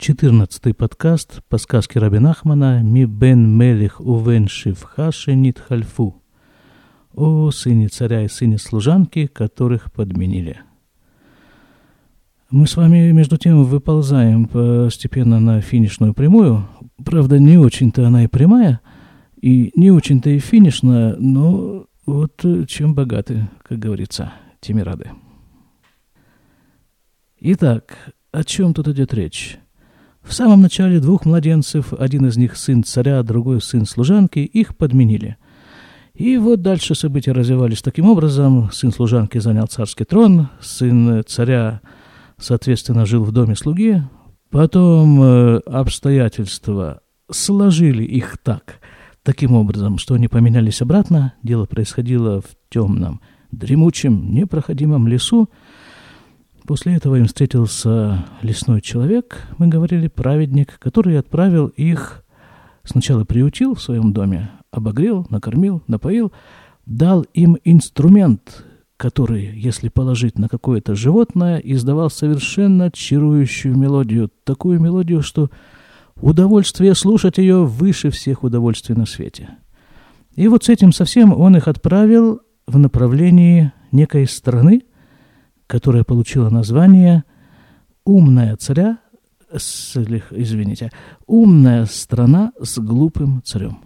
14 подкаст по сказке Раби Нахмана «Ми бен мелих увен шивхаши нит хальфу» о сыне царя и сыне служанки, которых подменили. Мы с вами, между тем, выползаем постепенно на финишную прямую. Правда, не очень-то она и прямая, и не очень-то и финишная, но вот чем богаты, как говорится, тем и рады. Итак, о чем тут идет речь? В самом начале двух младенцев, один из них сын царя, другой сын служанки, их подменили. И вот дальше события развивались таким образом. Сын служанки занял царский трон, сын царя, соответственно, жил в доме слуги. Потом э, обстоятельства сложили их так, таким образом, что они поменялись обратно. Дело происходило в темном, дремучем, непроходимом лесу. После этого им встретился лесной человек, мы говорили, праведник, который отправил их, сначала приютил в своем доме, обогрел, накормил, напоил, дал им инструмент, который, если положить на какое-то животное, издавал совершенно чарующую мелодию, такую мелодию, что удовольствие слушать ее выше всех удовольствий на свете. И вот с этим совсем он их отправил в направлении некой страны, которая получила название «Умная царя», с, извините, «Умная страна с глупым царем».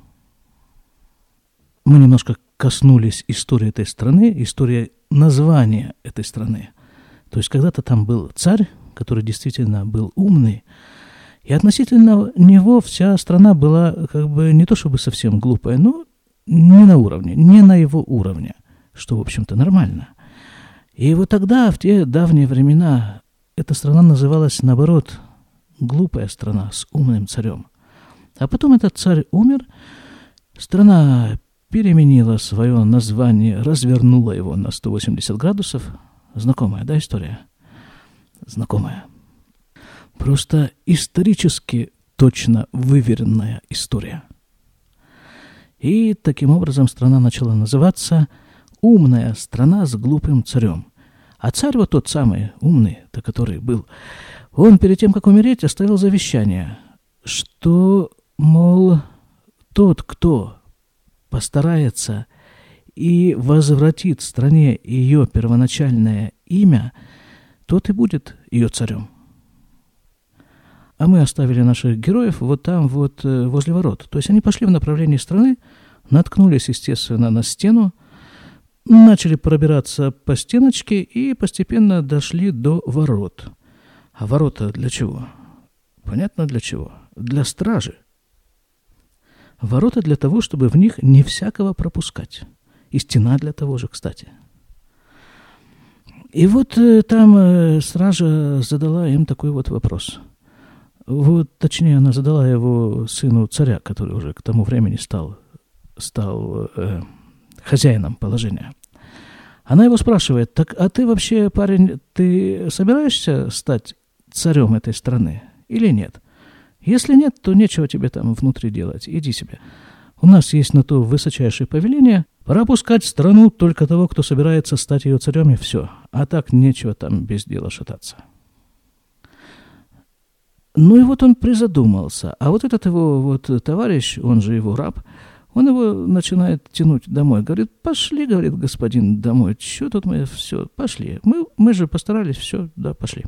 Мы немножко коснулись истории этой страны, истории названия этой страны. То есть когда-то там был царь, который действительно был умный, и относительно него вся страна была как бы не то чтобы совсем глупая, но не на уровне, не на его уровне, что, в общем-то, нормально. И вот тогда, в те давние времена, эта страна называлась, наоборот, глупая страна с умным царем. А потом этот царь умер, страна переменила свое название, развернула его на 180 градусов. Знакомая, да, история? Знакомая. Просто исторически точно выверенная история. И таким образом страна начала называться умная страна с глупым царем. А царь вот тот самый умный, то который был, он перед тем, как умереть, оставил завещание, что, мол, тот, кто постарается и возвратит стране ее первоначальное имя, тот и будет ее царем. А мы оставили наших героев вот там, вот э, возле ворот. То есть они пошли в направлении страны, наткнулись, естественно, на стену, начали пробираться по стеночке и постепенно дошли до ворот. А ворота для чего? Понятно для чего. Для стражи. Ворота для того, чтобы в них не всякого пропускать. И стена для того же, кстати. И вот э, там э, стража задала им такой вот вопрос. Вот, точнее, она задала его сыну царя, который уже к тому времени стал, стал э, хозяином положения. Она его спрашивает, так а ты вообще, парень, ты собираешься стать царем этой страны или нет? Если нет, то нечего тебе там внутри делать, иди себе. У нас есть на то высочайшее повеление пропускать страну только того, кто собирается стать ее царем, и все. А так нечего там без дела шататься. Ну и вот он призадумался. А вот этот его вот товарищ, он же его раб, он его начинает тянуть домой. Говорит, пошли, говорит господин, домой. Что тут мы, все, пошли. Мы, мы же постарались, все, да, пошли.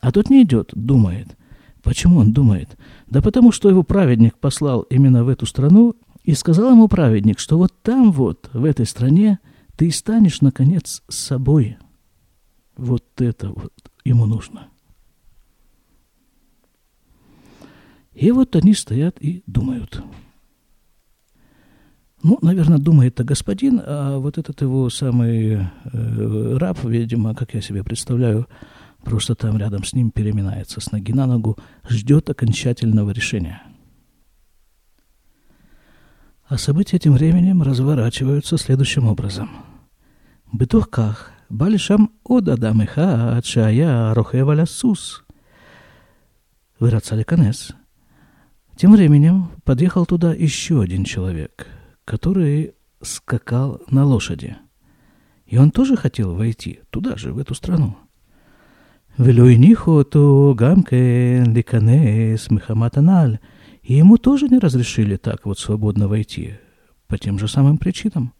А тот не идет, думает. Почему он думает? Да потому что его праведник послал именно в эту страну, и сказал ему праведник, что вот там вот, в этой стране, ты станешь, наконец, собой. Вот это вот ему нужно. И вот они стоят и думают – ну, наверное, думает-то господин, а вот этот его самый э, раб, видимо, как я себе представляю, просто там рядом с ним переминается с ноги на ногу, ждет окончательного решения. А события тем временем разворачиваются следующим образом. Бетухках, Балишам Одадамеха, Ачая, Рохеваля Сус. Вырацаликанес. Тем временем подъехал туда еще один человек – который скакал на лошади. И он тоже хотел войти туда же, в эту страну. Велю и ниху то гамке ликанес мехаматаналь. И ему тоже не разрешили так вот свободно войти, по тем же самым причинам.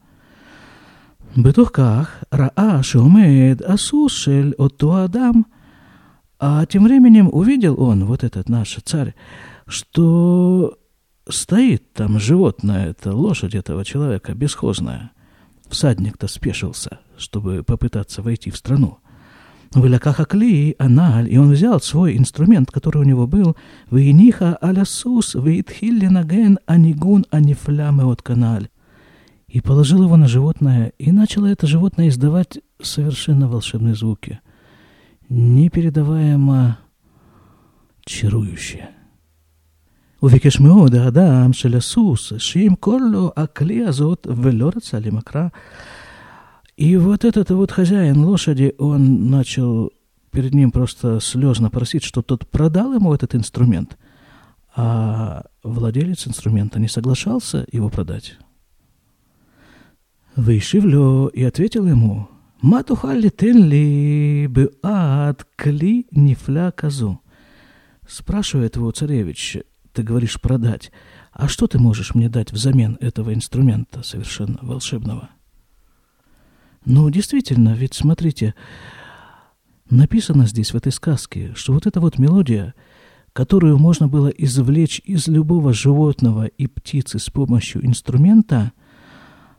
Бетухках раа шеумед асушель от туадам. А тем временем увидел он, вот этот наш царь, что стоит там животное, это лошадь этого человека, бесхозная. Всадник-то спешился, чтобы попытаться войти в страну. Вылякаха кли, аналь, и он взял свой инструмент, который у него был, вейниха алясус, вейтхилли наген анигун анифлямы от каналь, и положил его на животное, и начало это животное издавать совершенно волшебные звуки, непередаваемо чарующие. וביקש מאוד האדם של הסוס שימכור לו הכלי הזאת ולא רצה למכרה и вот этот вот хозяин лошади, он начал перед ним просто слезно просить, что тот продал ему этот инструмент, а владелец инструмента не соглашался его продать. Вышивлю и ответил ему, «Матухалли тенли бюад кли нифля казу». Спрашивает его царевич, ты говоришь продать, а что ты можешь мне дать взамен этого инструмента совершенно волшебного? Ну, действительно, ведь смотрите, написано здесь в этой сказке, что вот эта вот мелодия, которую можно было извлечь из любого животного и птицы с помощью инструмента,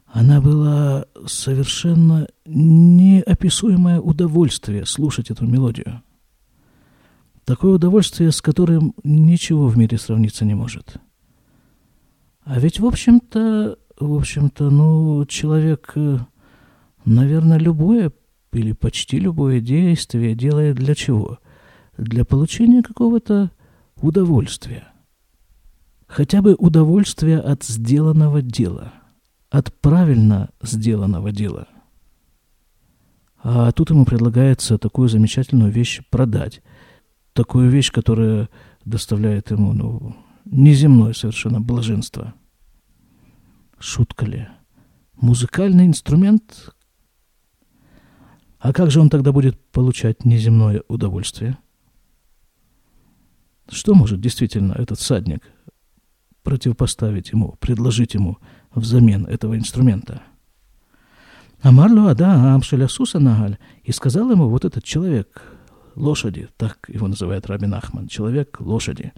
она была совершенно неописуемое удовольствие слушать эту мелодию. Такое удовольствие, с которым ничего в мире сравниться не может. А ведь, в общем-то, в общем-то, ну, человек э, Наверное, любое или почти любое действие делает для чего? Для получения какого-то удовольствия. Хотя бы удовольствия от сделанного дела, от правильно сделанного дела. А тут ему предлагается такую замечательную вещь продать. Такую вещь, которая доставляет ему ну, неземное совершенно блаженство. Шутка ли? Музыкальный инструмент, а как же он тогда будет получать неземное удовольствие? Что может действительно этот всадник противопоставить ему, предложить ему взамен этого инструмента? Амарлу Адам Шелясуса Нагаль и сказал ему вот этот человек лошади, так его называет Рабин Ахман, человек лошади.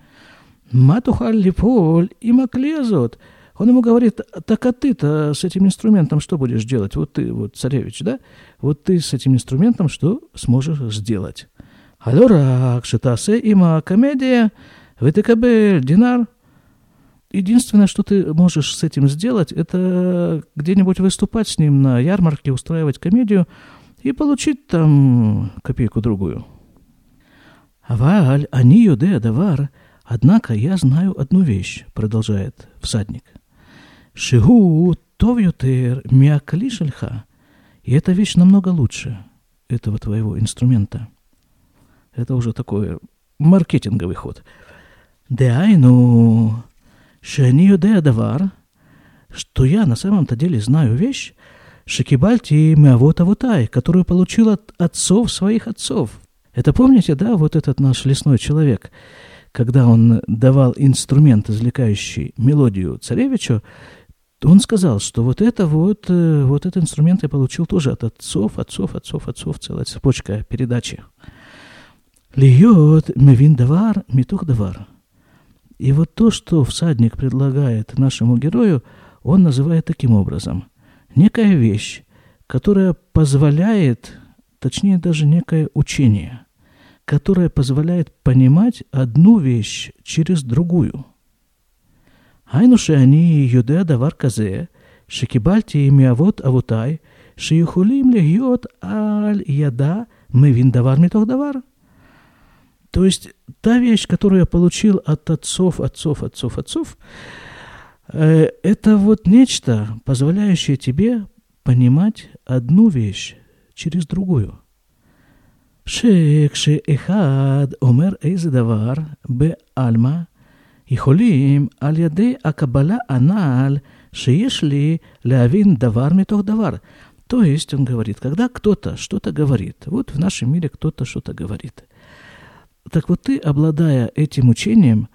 Матухаль липоль и маклезот – он ему говорит, так а ты-то с этим инструментом что будешь делать? Вот ты, вот царевич, да? Вот ты с этим инструментом что сможешь сделать? Алора, кшитасе има комедия, вытыкабель, динар. Единственное, что ты можешь с этим сделать, это где-нибудь выступать с ним на ярмарке, устраивать комедию и получить там копейку-другую. Аваль, они юдея давар, однако я знаю одну вещь, продолжает всадник. Шигу тов ютер миакли шельха. И эта вещь намного лучше этого твоего инструмента. Это уже такой маркетинговый ход. Деайну, шани юдея давар, что я на самом-то деле знаю вещь, Шакибальти Мявота Вутай, которую получил от отцов своих отцов. Это помните, да, вот этот наш лесной человек, когда он давал инструмент, извлекающий мелодию царевичу, он сказал, что вот это вот, э, вот этот инструмент я получил тоже от отцов, отцов, отцов, отцов, целая цепочка передачи. Льет мевин давар, митух давар. И вот то, что всадник предлагает нашему герою, он называет таким образом. Некая вещь, которая позволяет, точнее даже некое учение, которая позволяет понимать одну вещь через другую. Айнуши они юде давар казе, шикибальти миавот авутай, шиюхулим легиот аль яда мевин давар митох давар. То есть та вещь, которую я получил от отцов, отцов, отцов, отцов, э, это вот нечто, позволяющее тебе понимать одну вещь через другую – שכשאחד אומר איזה דבר בעלמא, יכולים על ידי הקבלה הנ"ל שיש לי להבין דבר מתוך דבר. То есть, он говорит, когда кто-то что-то говорит, вот в нашем мире кто-то что-то говорит, Так вот ты, обладая этим учением,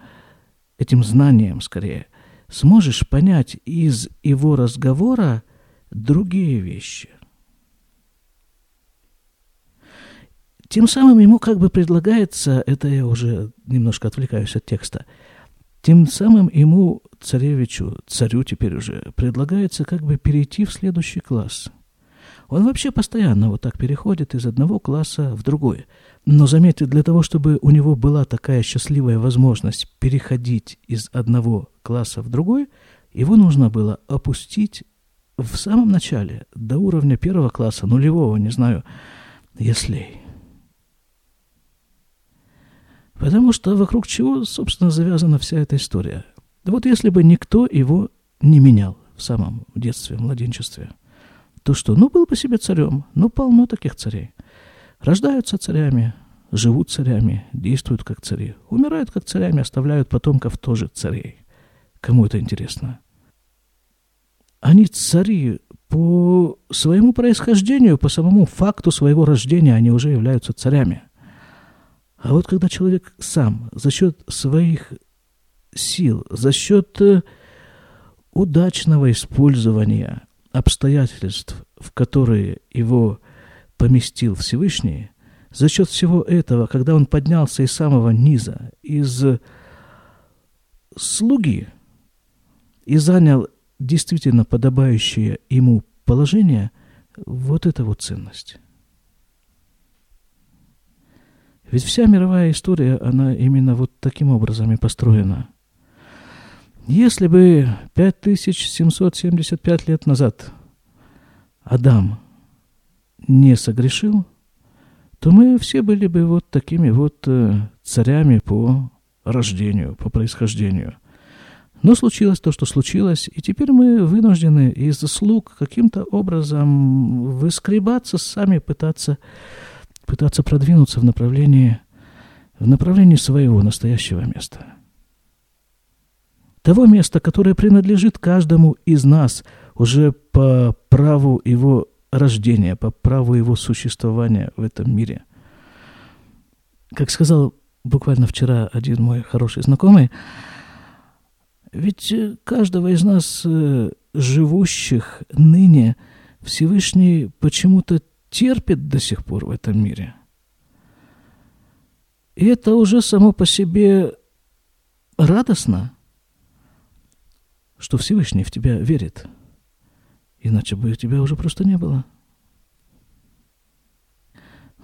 этим знанием скорее, сможешь понять из его разговора другие вещи. Тем самым ему как бы предлагается, это я уже немножко отвлекаюсь от текста, тем самым ему, царевичу, царю теперь уже, предлагается как бы перейти в следующий класс. Он вообще постоянно вот так переходит из одного класса в другой. Но заметьте, для того, чтобы у него была такая счастливая возможность переходить из одного класса в другой, его нужно было опустить в самом начале, до уровня первого класса, нулевого, не знаю, если Потому что вокруг чего, собственно, завязана вся эта история. Вот если бы никто его не менял в самом детстве, младенчестве, то что? Ну, был бы себе царем. Ну, полно таких царей. Рождаются царями, живут царями, действуют как цари. Умирают как царями, оставляют потомков тоже царей. Кому это интересно? Они цари по своему происхождению, по самому факту своего рождения, они уже являются царями – а вот когда человек сам за счет своих сил, за счет э, удачного использования обстоятельств, в которые его поместил Всевышний, за счет всего этого, когда он поднялся из самого низа, из слуги, и занял действительно подобающее ему положение, вот это вот ценность. Ведь вся мировая история, она именно вот таким образом и построена. Если бы 5775 лет назад Адам не согрешил, то мы все были бы вот такими вот э, царями по рождению, по происхождению. Но случилось то, что случилось, и теперь мы вынуждены из слуг каким-то образом выскребаться, сами пытаться пытаться продвинуться в направлении, в направлении своего настоящего места. Того места, которое принадлежит каждому из нас уже по праву его рождения, по праву его существования в этом мире. Как сказал буквально вчера один мой хороший знакомый, ведь каждого из нас, э, живущих ныне, Всевышний почему-то терпит до сих пор в этом мире. И это уже само по себе радостно, что Всевышний в тебя верит. Иначе бы тебя уже просто не было.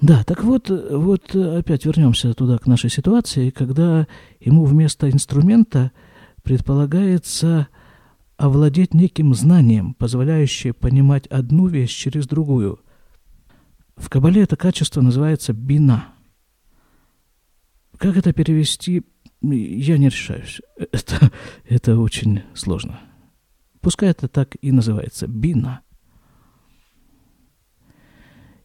Да, так вот, вот опять вернемся туда, к нашей ситуации, когда ему вместо инструмента предполагается овладеть неким знанием, позволяющее понимать одну вещь через другую – в Кабале это качество называется бина. Как это перевести, я не решаюсь. Это, это очень сложно. Пускай это так и называется бина.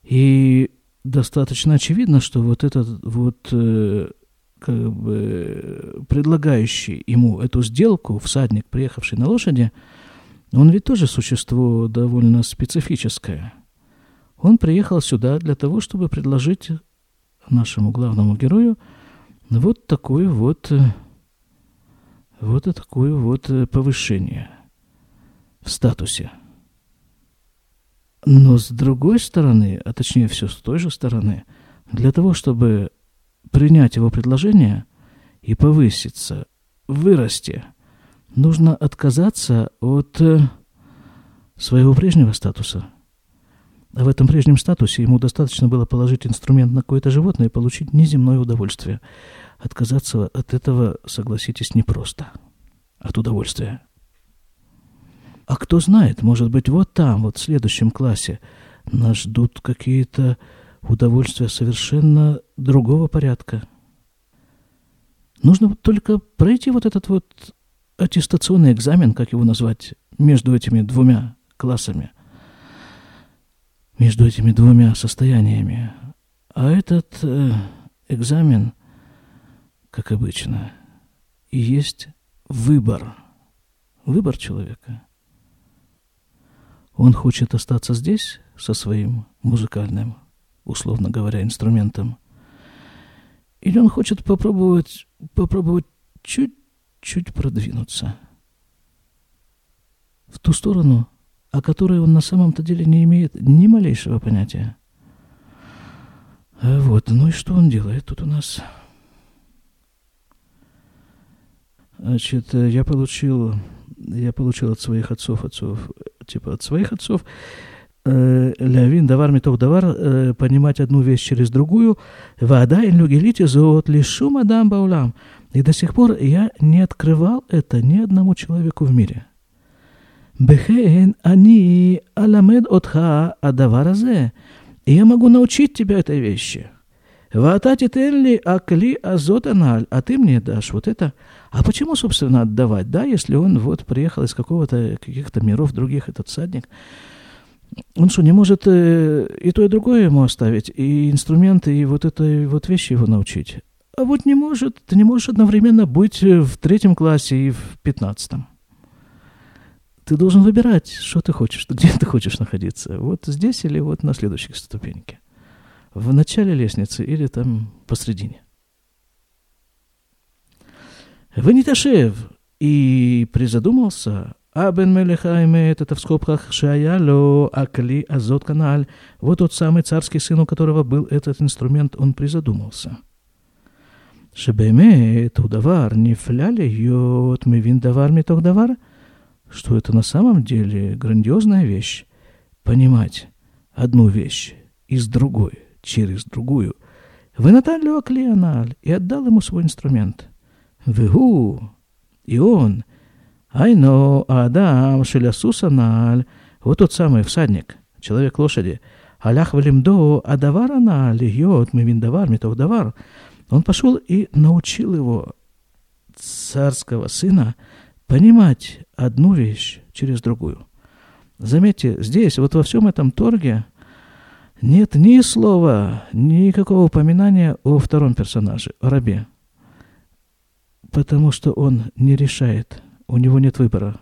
И достаточно очевидно, что вот этот вот э, как бы предлагающий ему эту сделку, всадник, приехавший на лошади, он ведь тоже существо довольно специфическое – он приехал сюда для того, чтобы предложить нашему главному герою вот такое вот, вот такое вот повышение в статусе. Но с другой стороны, а точнее все с той же стороны, для того, чтобы принять его предложение и повыситься, вырасти, нужно отказаться от своего прежнего статуса – а в этом прежнем статусе ему достаточно было положить инструмент на какое-то животное и получить неземное удовольствие. Отказаться от этого, согласитесь, непросто. От удовольствия. А кто знает, может быть, вот там, вот в следующем классе нас ждут какие-то удовольствия совершенно другого порядка. Нужно только пройти вот этот вот аттестационный экзамен, как его назвать, между этими двумя классами – между этими двумя состояниями. А этот э, экзамен, как обычно, и есть выбор. Выбор человека. Он хочет остаться здесь со своим музыкальным, условно говоря, инструментом, Или он хочет попробовать, попробовать чуть-чуть продвинуться в ту сторону, о которой он на самом-то деле не имеет ни малейшего понятия. А вот, ну и что он делает тут у нас? Значит, я получил, я получил от своих отцов, отцов, типа от своих отцов, э, Лявин давар метох давар, э, понимать одну вещь через другую, вода и люгелите зоот лишум адам баулам. И до сих пор я не открывал это ни одному человеку в мире. Бехен они аламед отха адаваразе. И я могу научить тебя этой вещи. Ватати телли акли азотаналь, а ты мне дашь вот это. А почему, собственно, отдавать, да, если он вот приехал из какого-то, каких-то миров других, этот садник, он что, не может э, и то, и другое ему оставить, и инструменты, и вот этой вот вещи его научить? А вот не может, ты не можешь одновременно быть в третьем классе и в пятнадцатом. Ты должен выбирать, что ты хочешь, где ты хочешь находиться. Вот здесь или вот на следующей ступеньке в начале лестницы или там посредине. Ваниташев и призадумался, а Бен Мелеха имеет это в скобках Шаяло Акли Азот Каналь. Вот тот самый царский сын, у которого был этот инструмент, он призадумался. Шебемет удавар не фляли йот мивин давар меток давар, что это на самом деле грандиозная вещь. Понимать одну вещь из другой через другую. Вынаталь Клеональ и отдал ему свой инструмент. Вегу, и он, айно Адам Шелясусаналь, вот тот самый всадник, человек лошади, Алях Валимдо Адавараналь, йот Мивиндавар, Митохдавар. Он пошел и научил его, царского сына, понимать одну вещь через другую. Заметьте, здесь, вот во всем этом торге, нет ни слова, никакого упоминания о втором персонаже, о рабе. Потому что он не решает, у него нет выбора.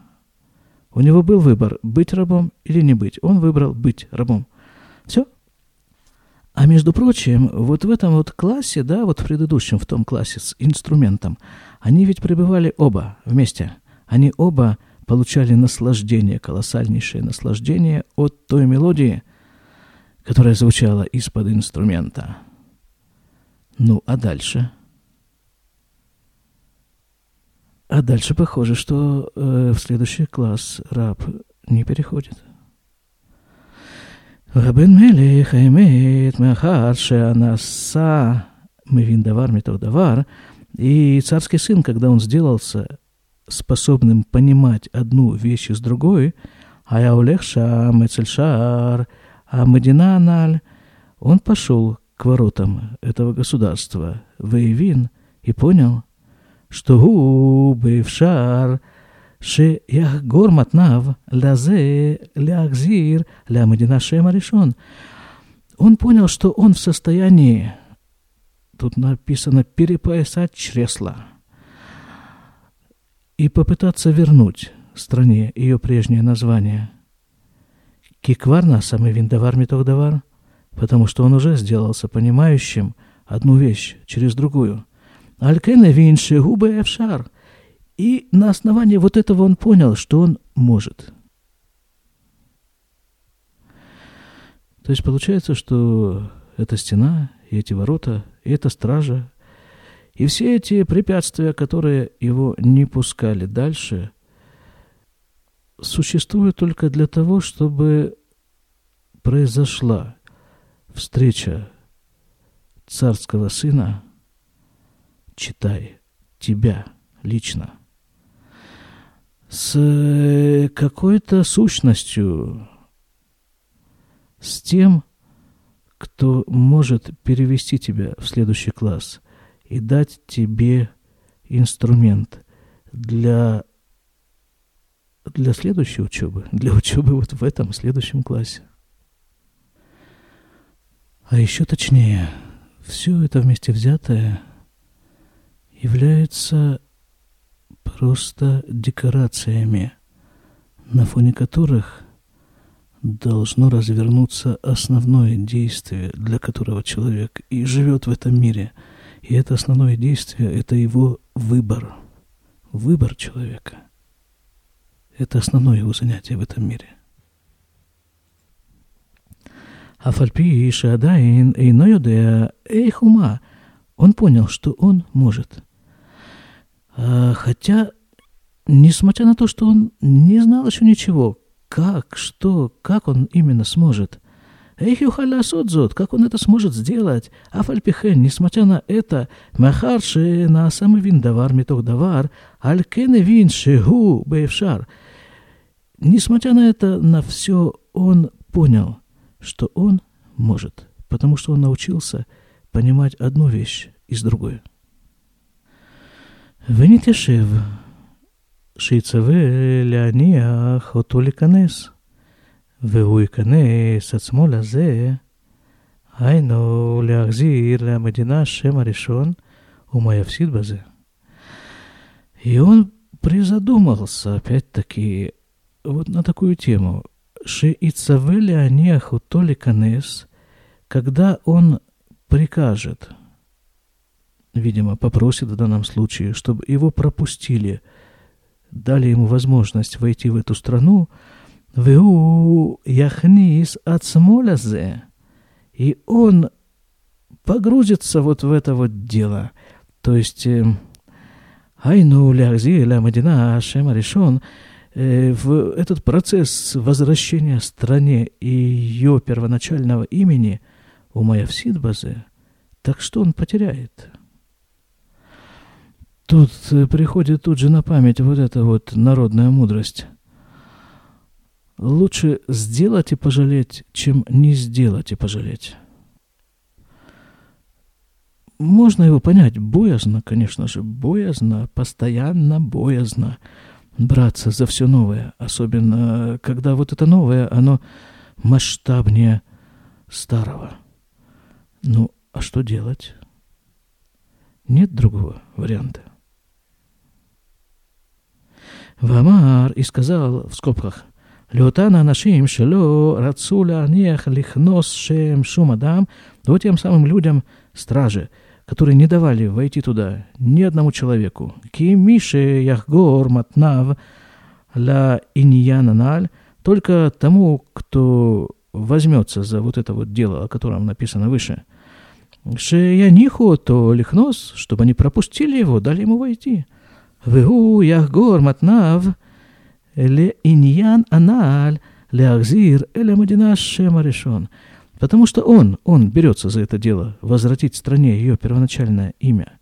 У него был выбор, быть рабом или не быть. Он выбрал быть рабом. Все. А между прочим, вот в этом вот классе, да, вот в предыдущем, в том классе с инструментом, они ведь пребывали оба вместе. Они оба получали наслаждение, колоссальнейшее наслаждение от той мелодии, которая звучала из-под инструмента. Ну, а дальше? А дальше похоже, что э, в следующий класс раб не переходит. Рабен Мелех имеет махар шеанаса мывин давар метох давар. И царский сын, когда он сделался способным понимать одну вещь из другой, а я улегша мецельшар – а Мадина Аналь, он пошел к воротам этого государства, Вейвин, и понял, что гу бывшар ше ях горматнав лязе лягзир ля Мадина Шема решен. Он понял, что он в состоянии, тут написано, перепоясать чресла и попытаться вернуть стране ее прежнее название – Кикварна самый виндавар метохдавар, потому что он уже сделался понимающим одну вещь через другую. Алькене винши губы эвшар. И на основании вот этого он понял, что он может. То есть получается, что эта стена, и эти ворота, и эта стража, и все эти препятствия, которые его не пускали дальше – существует только для того, чтобы произошла встреча царского сына, читай, тебя лично, с какой-то сущностью, с тем, кто может перевести тебя в следующий класс и дать тебе инструмент для для следующей учебы, для учебы вот в этом следующем классе. А еще точнее, все это вместе взятое является просто декорациями, на фоне которых должно развернуться основное действие, для которого человек и живет в этом мире, и это основное действие – это его выбор. Выбор человека. Это основное его занятие в этом мире. Афальпи и Шадаин и Ноюдея Эйхума. Он понял, что он может. А, хотя, несмотря на то, что он не знал еще ничего, как, что, как он именно сможет, Эйхюхаля Содзот, как он это сможет сделать? А фальпихен, несмотря на это, махарши на самый вин давар меток давар, алькене вин шигу бэйфшар. Несмотря на это, на все он понял, что он может, потому что он научился понимать одну вещь из другой. Венитешев, шейцеве леониах отоликанес – והוא ייכנס עצמו לזה, היינו להחזיר למדינה שם הראשון, ומה יפסיד בזה. И он призадумался, опять-таки, вот на такую тему. Шиицавели аниаху толи канес, когда он прикажет, видимо, попросит в данном случае, чтобы его пропустили, дали ему возможность войти в эту страну, Веу яхнис от смолязе, и он погрузится вот в это вот дело. То есть, айну лягзи ля мадина шема решен, Э, в этот процесс возвращения стране и ее первоначального имени у Маявсидбазе, так что он потеряет? Тут э, приходит тут же на память вот эта вот народная мудрость. Лучше сделать и пожалеть, чем не сделать и пожалеть. Можно его понять, боязно, конечно же, боязно, постоянно боязно браться за все новое, особенно когда вот это новое, оно масштабнее старого. Ну, а что делать? Нет другого варианта. Вамар и сказал в скобках, לאותן האנשים שלא רצו להניח לכנוס שם шум адам, вот тем самым людям, стражи, которые не давали войти туда ни одному человеку. Кимише яхгор матнав ла иньянаналь, только тому, кто возьмется за вот это вот дело, о котором написано выше. Шеяниху то лихнос, чтобы они пропустили его, дали ему войти. Вегу яхгор матнав ле иньян аналь ле ахзир эле мадина шема решен. Потому что он, он берется за это дело, возвратить стране ее первоначальное имя.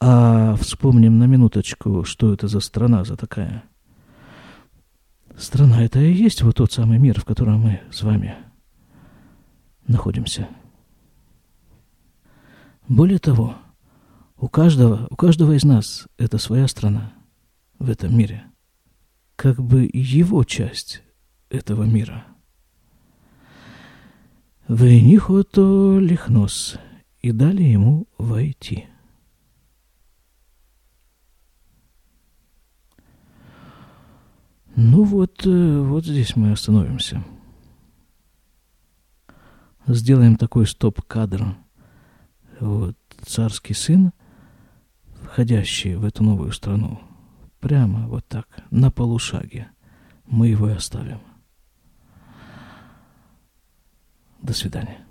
А вспомним на минуточку, что это за страна за такая. Страна это и есть вот тот самый мир, в котором мы с вами находимся. Более того, у каждого, у каждого из нас это своя страна в этом мире. Как бы его часть этого мира – Вейних ото лихнос, и дали ему войти. Ну вот, э, вот здесь мы остановимся. Сделаем такой стоп-кадр. Вот царский сын, входящий в эту новую страну, прямо вот так, на полушаге, мы его и оставим. До свидания.